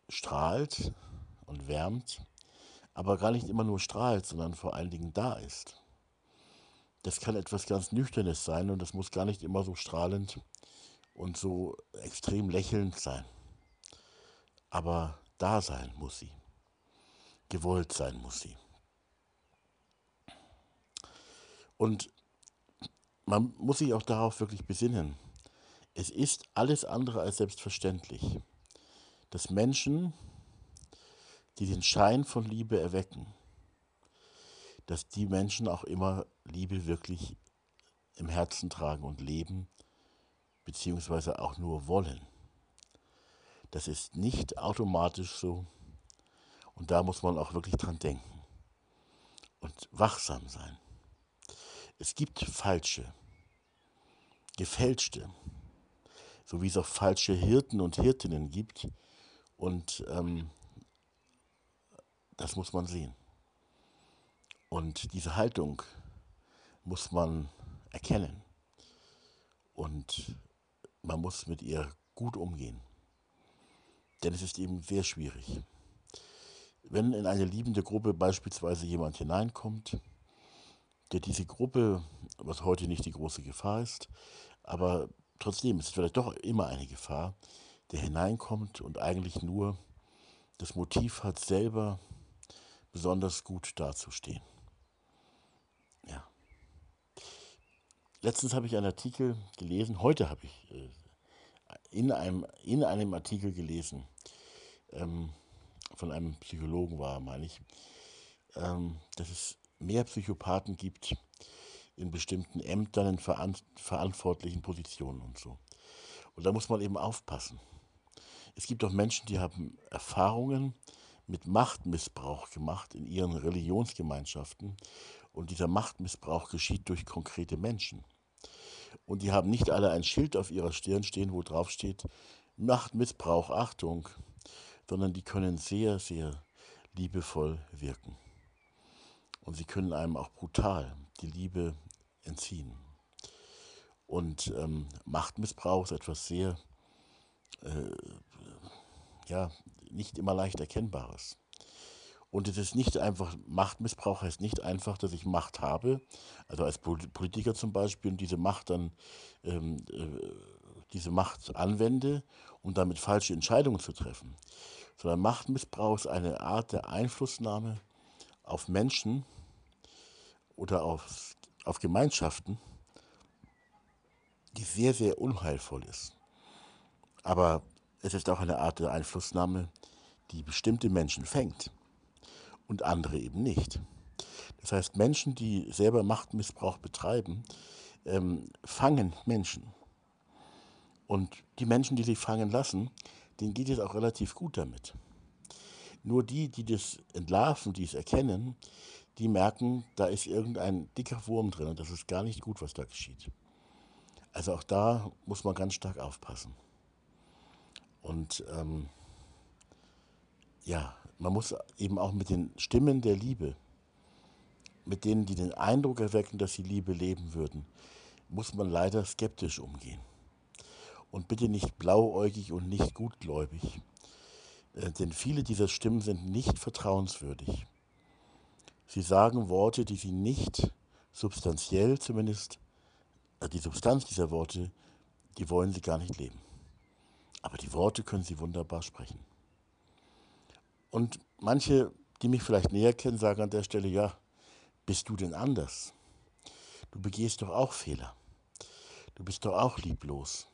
strahlt und wärmt, aber gar nicht immer nur strahlt, sondern vor allen Dingen da ist. Das kann etwas ganz Nüchternes sein und das muss gar nicht immer so strahlend und so extrem lächelnd sein. Aber da sein muss sie. Gewollt sein muss sie. Und man muss sich auch darauf wirklich besinnen. Es ist alles andere als selbstverständlich, dass Menschen, die den Schein von Liebe erwecken, dass die Menschen auch immer Liebe wirklich im Herzen tragen und leben, beziehungsweise auch nur wollen. Das ist nicht automatisch so und da muss man auch wirklich dran denken und wachsam sein. Es gibt falsche, gefälschte, so wie es auch falsche Hirten und Hirtinnen gibt. Und ähm, das muss man sehen. Und diese Haltung muss man erkennen. Und man muss mit ihr gut umgehen. Denn es ist eben sehr schwierig. Wenn in eine liebende Gruppe beispielsweise jemand hineinkommt, der diese Gruppe, was heute nicht die große Gefahr ist, aber trotzdem ist es vielleicht doch immer eine Gefahr, der hineinkommt und eigentlich nur das Motiv hat, selber besonders gut dazustehen. Letztens habe ich einen Artikel gelesen, heute habe ich äh, in einem, in einem Artikel gelesen, ähm, von einem Psychologen war, meine ich, ähm, dass es mehr Psychopathen gibt in bestimmten Ämtern, in veran verantwortlichen Positionen und so. Und da muss man eben aufpassen. Es gibt auch Menschen, die haben Erfahrungen mit Machtmissbrauch gemacht in ihren Religionsgemeinschaften. Und dieser Machtmissbrauch geschieht durch konkrete Menschen. Und die haben nicht alle ein Schild auf ihrer Stirn stehen, wo drauf steht, Machtmissbrauch, Achtung, sondern die können sehr, sehr liebevoll wirken. Und sie können einem auch brutal die Liebe entziehen. Und ähm, Machtmissbrauch ist etwas sehr, äh, ja, nicht immer leicht Erkennbares. Und es ist nicht einfach, Machtmissbrauch heißt nicht einfach, dass ich Macht habe, also als Politiker zum Beispiel, und diese Macht dann, ähm, äh, diese Macht anwende, um damit falsche Entscheidungen zu treffen. Sondern Machtmissbrauch ist eine Art der Einflussnahme auf Menschen, oder auf, auf Gemeinschaften, die sehr, sehr unheilvoll ist. Aber es ist auch eine Art der Einflussnahme, die bestimmte Menschen fängt und andere eben nicht. Das heißt, Menschen, die selber Machtmissbrauch betreiben, ähm, fangen Menschen. Und die Menschen, die sich fangen lassen, denen geht es auch relativ gut damit. Nur die, die das entlarven, die es erkennen, die merken, da ist irgendein dicker Wurm drin und das ist gar nicht gut, was da geschieht. Also auch da muss man ganz stark aufpassen. Und ähm, ja, man muss eben auch mit den Stimmen der Liebe, mit denen, die den Eindruck erwecken, dass sie Liebe leben würden, muss man leider skeptisch umgehen. Und bitte nicht blauäugig und nicht gutgläubig, äh, denn viele dieser Stimmen sind nicht vertrauenswürdig. Sie sagen Worte, die sie nicht substanziell zumindest, also die Substanz dieser Worte, die wollen sie gar nicht leben. Aber die Worte können sie wunderbar sprechen. Und manche, die mich vielleicht näher kennen, sagen an der Stelle, ja, bist du denn anders? Du begehst doch auch Fehler. Du bist doch auch lieblos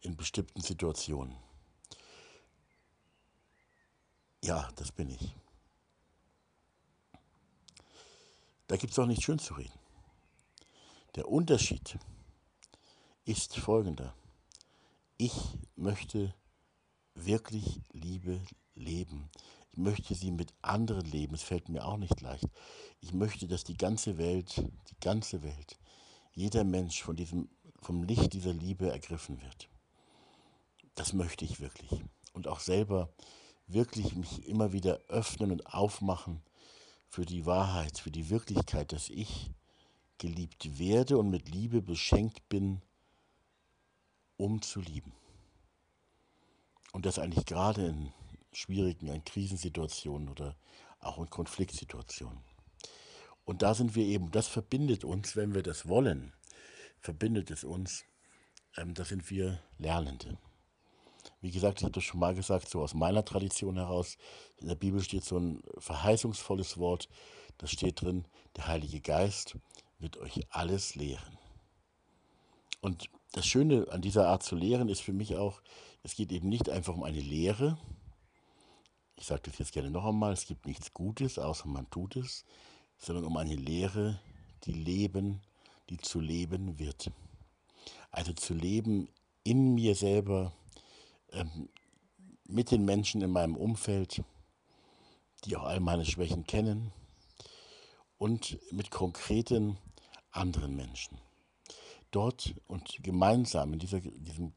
in bestimmten Situationen. Ja, das bin ich. Da gibt es auch nichts schön zu reden. Der Unterschied ist folgender. Ich möchte wirklich Liebe leben. Ich möchte sie mit anderen leben. Es fällt mir auch nicht leicht. Ich möchte, dass die ganze Welt, die ganze Welt, jeder Mensch von diesem, vom Licht dieser Liebe ergriffen wird. Das möchte ich wirklich. Und auch selber wirklich mich immer wieder öffnen und aufmachen für die Wahrheit, für die Wirklichkeit, dass ich geliebt werde und mit Liebe beschenkt bin, um zu lieben. Und das eigentlich gerade in schwierigen, in Krisensituationen oder auch in Konfliktsituationen. Und da sind wir eben, das verbindet uns, wenn wir das wollen, verbindet es uns, ähm, da sind wir Lernende. Wie gesagt, ich habe das schon mal gesagt, so aus meiner Tradition heraus, in der Bibel steht so ein verheißungsvolles Wort, das steht drin, der Heilige Geist wird euch alles lehren. Und das Schöne an dieser Art zu lehren ist für mich auch, es geht eben nicht einfach um eine Lehre. Ich sage das jetzt gerne noch einmal, es gibt nichts Gutes, außer man tut es, sondern um eine Lehre, die leben, die zu leben wird. Also zu leben in mir selber, ähm, mit den Menschen in meinem Umfeld, die auch all meine Schwächen kennen und mit konkreten anderen Menschen. Dort und gemeinsam, in dieser, diesem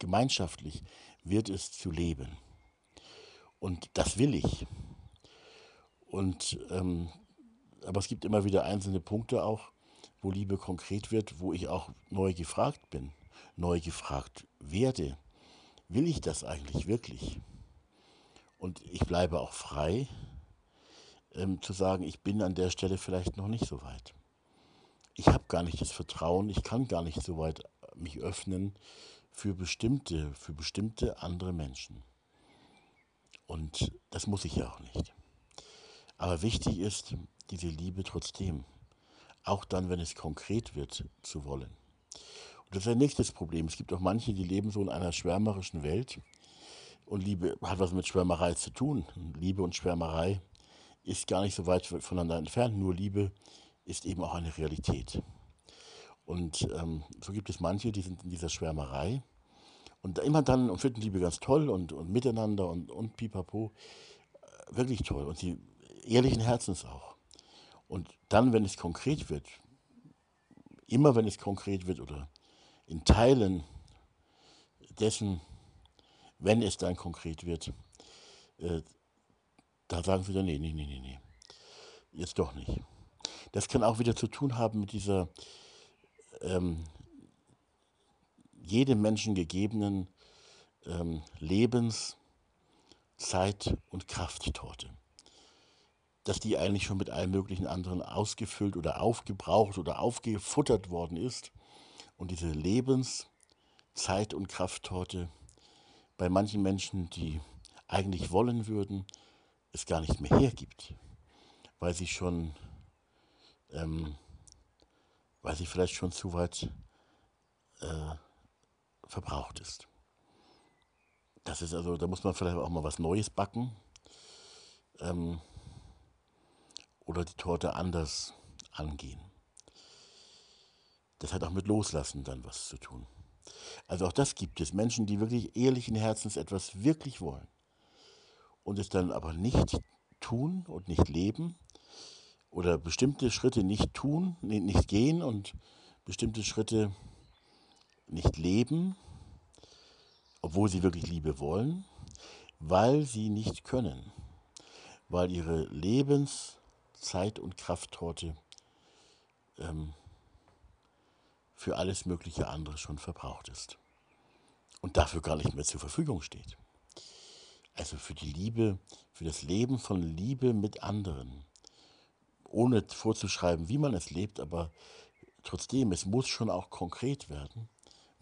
gemeinschaftlich, wird es zu leben. Und das will ich. Und, ähm, aber es gibt immer wieder einzelne Punkte auch, wo Liebe konkret wird, wo ich auch neu gefragt bin, neu gefragt werde. Will ich das eigentlich wirklich? Und ich bleibe auch frei, ähm, zu sagen, ich bin an der Stelle vielleicht noch nicht so weit. Ich habe gar nicht das Vertrauen, ich kann gar nicht so weit mich öffnen für bestimmte, für bestimmte andere Menschen. Und das muss ich ja auch nicht. Aber wichtig ist, diese Liebe trotzdem, auch dann, wenn es konkret wird, zu wollen. Und das ist ein nächstes Problem. Es gibt auch manche, die leben so in einer schwärmerischen Welt. Und Liebe hat was mit Schwärmerei zu tun. Liebe und Schwärmerei ist gar nicht so weit voneinander entfernt. Nur Liebe ist eben auch eine Realität. Und ähm, so gibt es manche, die sind in dieser Schwärmerei und immer dann und finden Liebe ganz toll und, und miteinander und, und pipapo. Äh, wirklich toll. Und sie ehrlichen Herzens auch. Und dann, wenn es konkret wird, immer wenn es konkret wird oder in Teilen dessen, wenn es dann konkret wird, äh, da sagen sie dann, nee, nee, nee, nee, nee, jetzt doch nicht. Das kann auch wieder zu tun haben mit dieser ähm, jedem Menschen gegebenen ähm, Lebens-, Zeit- und Krafttorte. Dass die eigentlich schon mit allen möglichen anderen ausgefüllt oder aufgebraucht oder aufgefuttert worden ist. Und diese Lebens-, Zeit- und Krafttorte bei manchen Menschen, die eigentlich wollen würden, es gar nicht mehr hergibt, weil sie schon ähm, weil sie vielleicht schon zu weit äh, verbraucht ist. Das ist also, da muss man vielleicht auch mal was Neues backen ähm, oder die Torte anders angehen. Das hat auch mit Loslassen dann was zu tun. Also auch das gibt es. Menschen, die wirklich ehrlichen Herzens etwas wirklich wollen und es dann aber nicht tun und nicht leben, oder bestimmte Schritte nicht tun, nicht gehen und bestimmte Schritte nicht leben, obwohl sie wirklich Liebe wollen, weil sie nicht können, weil ihre Lebens-, Zeit- und Krafttorte ähm, für alles mögliche andere schon verbraucht ist und dafür gar nicht mehr zur Verfügung steht. Also für die Liebe, für das Leben von Liebe mit anderen ohne vorzuschreiben, wie man es lebt, aber trotzdem, es muss schon auch konkret werden.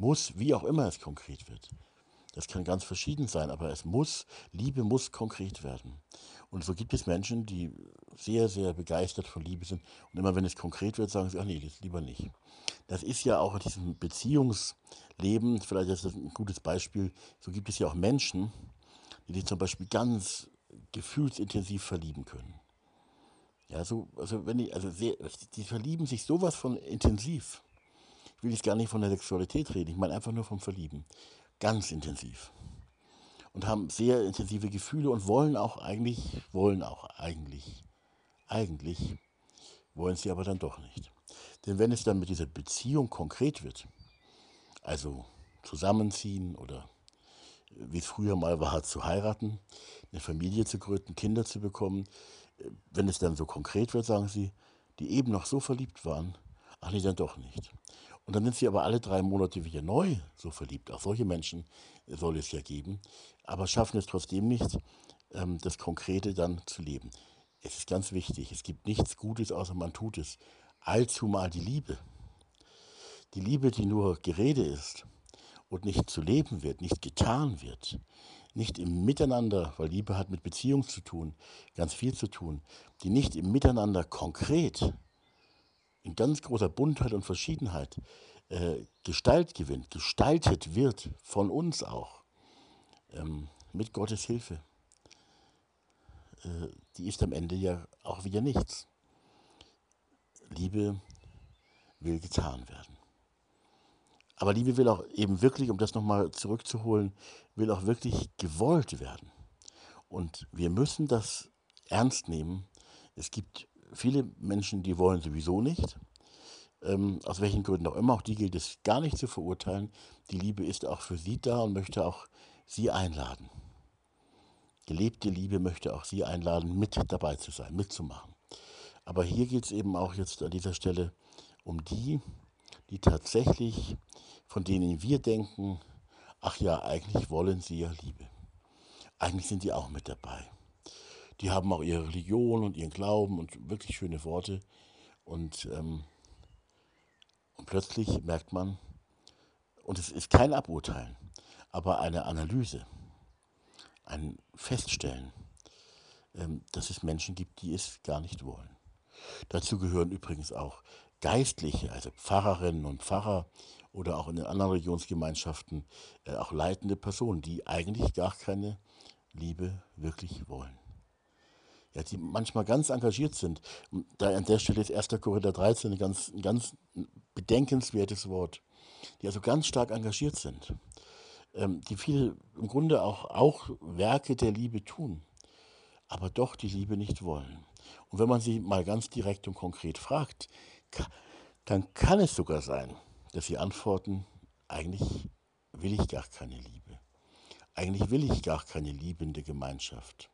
Muss, wie auch immer es konkret wird. Das kann ganz verschieden sein, aber es muss, Liebe muss konkret werden. Und so gibt es Menschen, die sehr, sehr begeistert von Liebe sind. Und immer wenn es konkret wird, sagen sie, ach nee, das lieber nicht. Das ist ja auch in diesem Beziehungsleben, vielleicht ist das ein gutes Beispiel, so gibt es ja auch Menschen, die sich zum Beispiel ganz gefühlsintensiv verlieben können. Ja, so, also wenn die, also sehr, die verlieben sich sowas von intensiv. Ich will jetzt gar nicht von der Sexualität reden, ich meine einfach nur vom Verlieben. Ganz intensiv. und haben sehr intensive Gefühle und wollen auch eigentlich, wollen auch eigentlich, eigentlich, wollen sie aber dann doch nicht. Denn wenn es dann mit dieser Beziehung konkret wird, also zusammenziehen oder wie es früher mal war, zu heiraten, eine Familie zu gründen, Kinder zu bekommen, wenn es dann so konkret wird, sagen sie, die eben noch so verliebt waren, ach nee, dann doch nicht. Und dann sind sie aber alle drei Monate wieder neu so verliebt. Auch solche Menschen soll es ja geben, aber schaffen es trotzdem nicht, ähm, das Konkrete dann zu leben. Es ist ganz wichtig, es gibt nichts Gutes, außer man tut es. Allzu mal die Liebe. Die Liebe, die nur Gerede ist und nicht zu leben wird, nicht getan wird, nicht im Miteinander, weil Liebe hat mit Beziehung zu tun, ganz viel zu tun, die nicht im Miteinander konkret, in ganz großer Buntheit und Verschiedenheit äh, Gestalt gewinnt, gestaltet wird von uns auch, ähm, mit Gottes Hilfe, äh, die ist am Ende ja auch wieder nichts. Liebe will getan werden. Aber Liebe will auch eben wirklich, um das nochmal zurückzuholen, will auch wirklich gewollt werden. Und wir müssen das ernst nehmen. Es gibt viele Menschen, die wollen sowieso nicht. Ähm, aus welchen Gründen auch immer, auch die gilt es gar nicht zu verurteilen. Die Liebe ist auch für sie da und möchte auch sie einladen. Gelebte Liebe möchte auch sie einladen, mit dabei zu sein, mitzumachen. Aber hier geht es eben auch jetzt an dieser Stelle um die, die tatsächlich, von denen wir denken, ach ja, eigentlich wollen sie ja Liebe. Eigentlich sind die auch mit dabei. Die haben auch ihre Religion und ihren Glauben und wirklich schöne Worte. Und, ähm, und plötzlich merkt man, und es ist kein Aburteilen, aber eine Analyse, ein Feststellen, ähm, dass es Menschen gibt, die es gar nicht wollen. Dazu gehören übrigens auch Geistliche, also Pfarrerinnen und Pfarrer oder auch in den anderen Religionsgemeinschaften äh, auch leitende Personen, die eigentlich gar keine Liebe wirklich wollen. Ja, die manchmal ganz engagiert sind. Da an der Stelle ist 1. Korinther 13 ein ganz, ein ganz bedenkenswertes Wort. Die also ganz stark engagiert sind. Ähm, die viele im Grunde auch, auch Werke der Liebe tun, aber doch die Liebe nicht wollen. Und wenn man sie mal ganz direkt und konkret fragt, dann kann es sogar sein, dass sie antworten, eigentlich will ich gar keine Liebe. Eigentlich will ich gar keine liebende Gemeinschaft.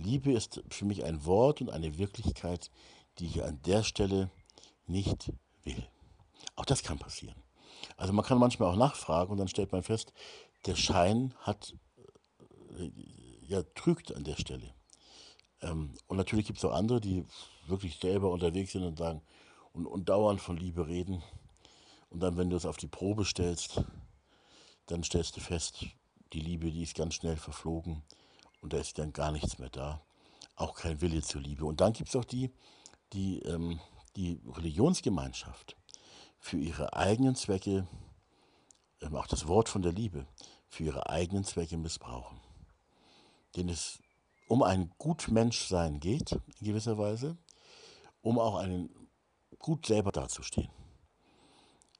Liebe ist für mich ein Wort und eine Wirklichkeit, die ich an der Stelle nicht will. Auch das kann passieren. Also man kann manchmal auch nachfragen und dann stellt man fest, der Schein hat, äh, ja, trügt an der Stelle. Ähm, und natürlich gibt es auch andere, die wirklich selber unterwegs sind und sagen, und, und dauernd von Liebe reden. Und dann, wenn du es auf die Probe stellst, dann stellst du fest, die Liebe, die ist ganz schnell verflogen und da ist dann gar nichts mehr da. Auch kein Wille zur Liebe. Und dann gibt es auch die, die ähm, die Religionsgemeinschaft für ihre eigenen Zwecke, ähm, auch das Wort von der Liebe, für ihre eigenen Zwecke missbrauchen. Denen es um ein Gutmenschsein geht, in gewisser Weise, um auch einen gut selber dazustehen.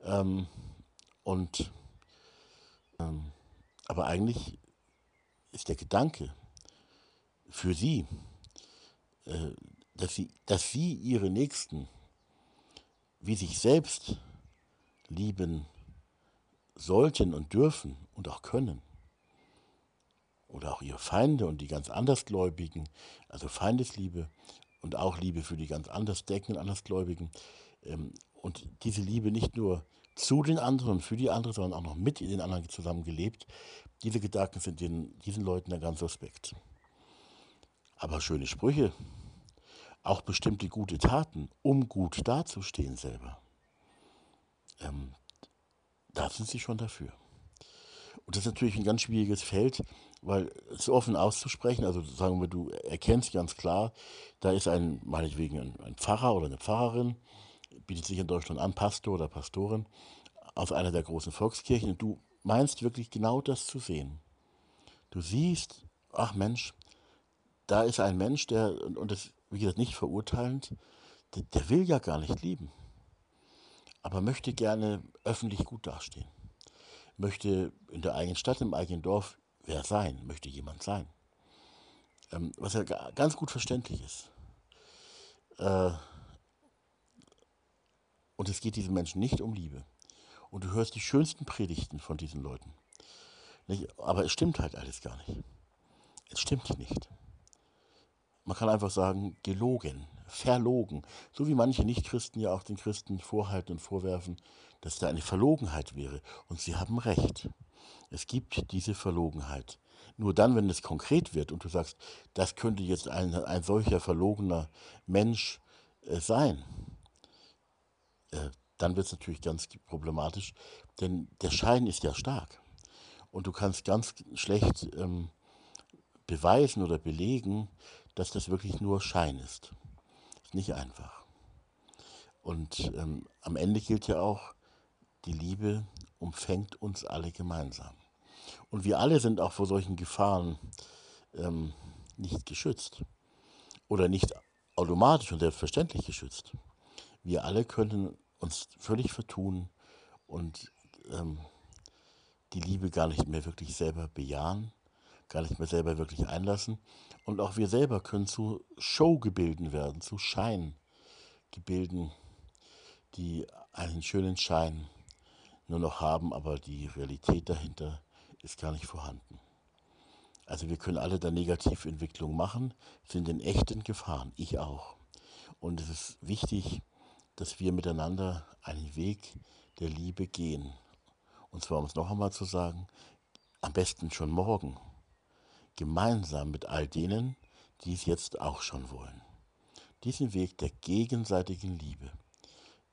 Ähm, und ähm, aber eigentlich ist der Gedanke für sie, äh, dass sie, dass sie ihre Nächsten wie sich selbst lieben sollten und dürfen und auch können. Oder auch ihre Feinde und die ganz Andersgläubigen, also Feindesliebe, und auch Liebe für die ganz anders denkenden Andersgläubigen. Ähm, und diese Liebe nicht nur zu den anderen für die anderen, sondern auch noch mit den anderen zusammen gelebt. Diese Gedanken sind den, diesen Leuten dann ganz suspekt. Aber schöne Sprüche, auch bestimmte gute Taten, um gut dazustehen selber, ähm, da sind sie schon dafür. Und das ist natürlich ein ganz schwieriges Feld, weil es offen auszusprechen, also sagen wir, du erkennst ganz klar, da ist ein, meinetwegen ein, ein Pfarrer oder eine Pfarrerin, bietet sich in Deutschland an, Pastor oder Pastorin aus einer der großen Volkskirchen und du meinst wirklich genau das zu sehen. Du siehst, ach Mensch, da ist ein Mensch, der, und das, wie gesagt, nicht verurteilend, der, der will ja gar nicht lieben, aber möchte gerne öffentlich gut dastehen möchte in der eigenen Stadt, im eigenen Dorf wer sein, möchte jemand sein. Ähm, was ja ganz gut verständlich ist. Äh, und es geht diesen Menschen nicht um Liebe. Und du hörst die schönsten Predigten von diesen Leuten. Aber es stimmt halt alles gar nicht. Es stimmt nicht. Man kann einfach sagen, gelogen, verlogen. So wie manche Nichtchristen ja auch den Christen vorhalten und vorwerfen, dass da eine Verlogenheit wäre. Und sie haben recht. Es gibt diese Verlogenheit. Nur dann, wenn es konkret wird und du sagst, das könnte jetzt ein, ein solcher verlogener Mensch äh, sein, äh, dann wird es natürlich ganz problematisch, denn der Schein ist ja stark. Und du kannst ganz schlecht ähm, beweisen oder belegen, dass das wirklich nur Schein ist. Ist nicht einfach. Und ähm, am Ende gilt ja auch, die Liebe umfängt uns alle gemeinsam. Und wir alle sind auch vor solchen Gefahren ähm, nicht geschützt. Oder nicht automatisch und selbstverständlich geschützt. Wir alle können uns völlig vertun und ähm, die Liebe gar nicht mehr wirklich selber bejahen, gar nicht mehr selber wirklich einlassen. Und auch wir selber können zu Showgebilden werden, zu Scheingebilden, die einen schönen Schein nur noch haben, aber die Realität dahinter ist gar nicht vorhanden. Also wir können alle da Negativentwicklung machen, sind in echten Gefahren, ich auch. Und es ist wichtig, dass wir miteinander einen Weg der Liebe gehen. Und zwar, um es noch einmal zu sagen, am besten schon morgen, gemeinsam mit all denen, die es jetzt auch schon wollen. Diesen Weg der gegenseitigen Liebe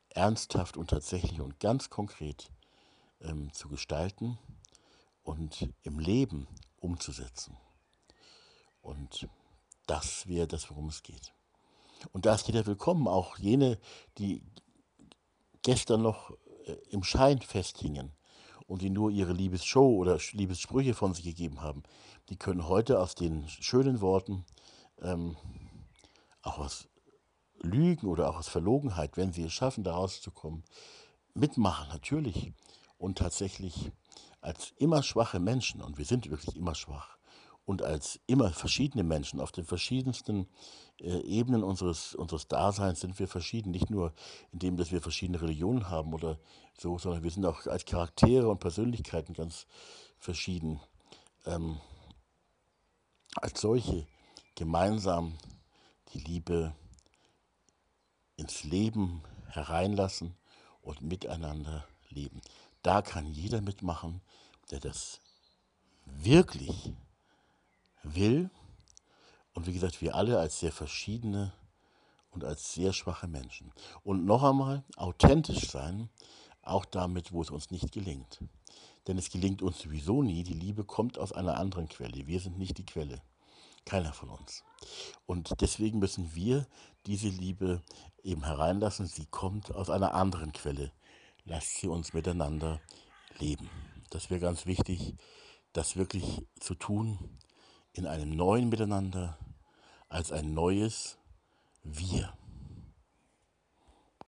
ernsthaft und tatsächlich und ganz konkret ähm, zu gestalten und im Leben umzusetzen. Und das wäre das, worum es geht. Und da ist jeder willkommen, auch jene, die gestern noch äh, im Schein festhingen und die nur ihre Liebesshow oder Liebessprüche von sich gegeben haben, die können heute aus den schönen Worten, ähm, auch aus Lügen oder auch aus Verlogenheit, wenn sie es schaffen, da rauszukommen, mitmachen, natürlich. Und tatsächlich als immer schwache Menschen, und wir sind wirklich immer schwach, und als immer verschiedene Menschen auf den verschiedensten Ebenen unseres, unseres Daseins sind wir verschieden. Nicht nur in dem, dass wir verschiedene Religionen haben oder so, sondern wir sind auch als Charaktere und Persönlichkeiten ganz verschieden. Ähm, als solche gemeinsam die Liebe ins Leben hereinlassen und miteinander leben. Da kann jeder mitmachen, der das wirklich will. Und wie gesagt, wir alle als sehr verschiedene und als sehr schwache Menschen. Und noch einmal, authentisch sein, auch damit, wo es uns nicht gelingt. Denn es gelingt uns sowieso nie. Die Liebe kommt aus einer anderen Quelle. Wir sind nicht die Quelle. Keiner von uns. Und deswegen müssen wir diese Liebe eben hereinlassen. Sie kommt aus einer anderen Quelle. Lasst sie uns miteinander leben. Das wäre ganz wichtig, das wirklich zu tun in einem neuen Miteinander als ein neues Wir.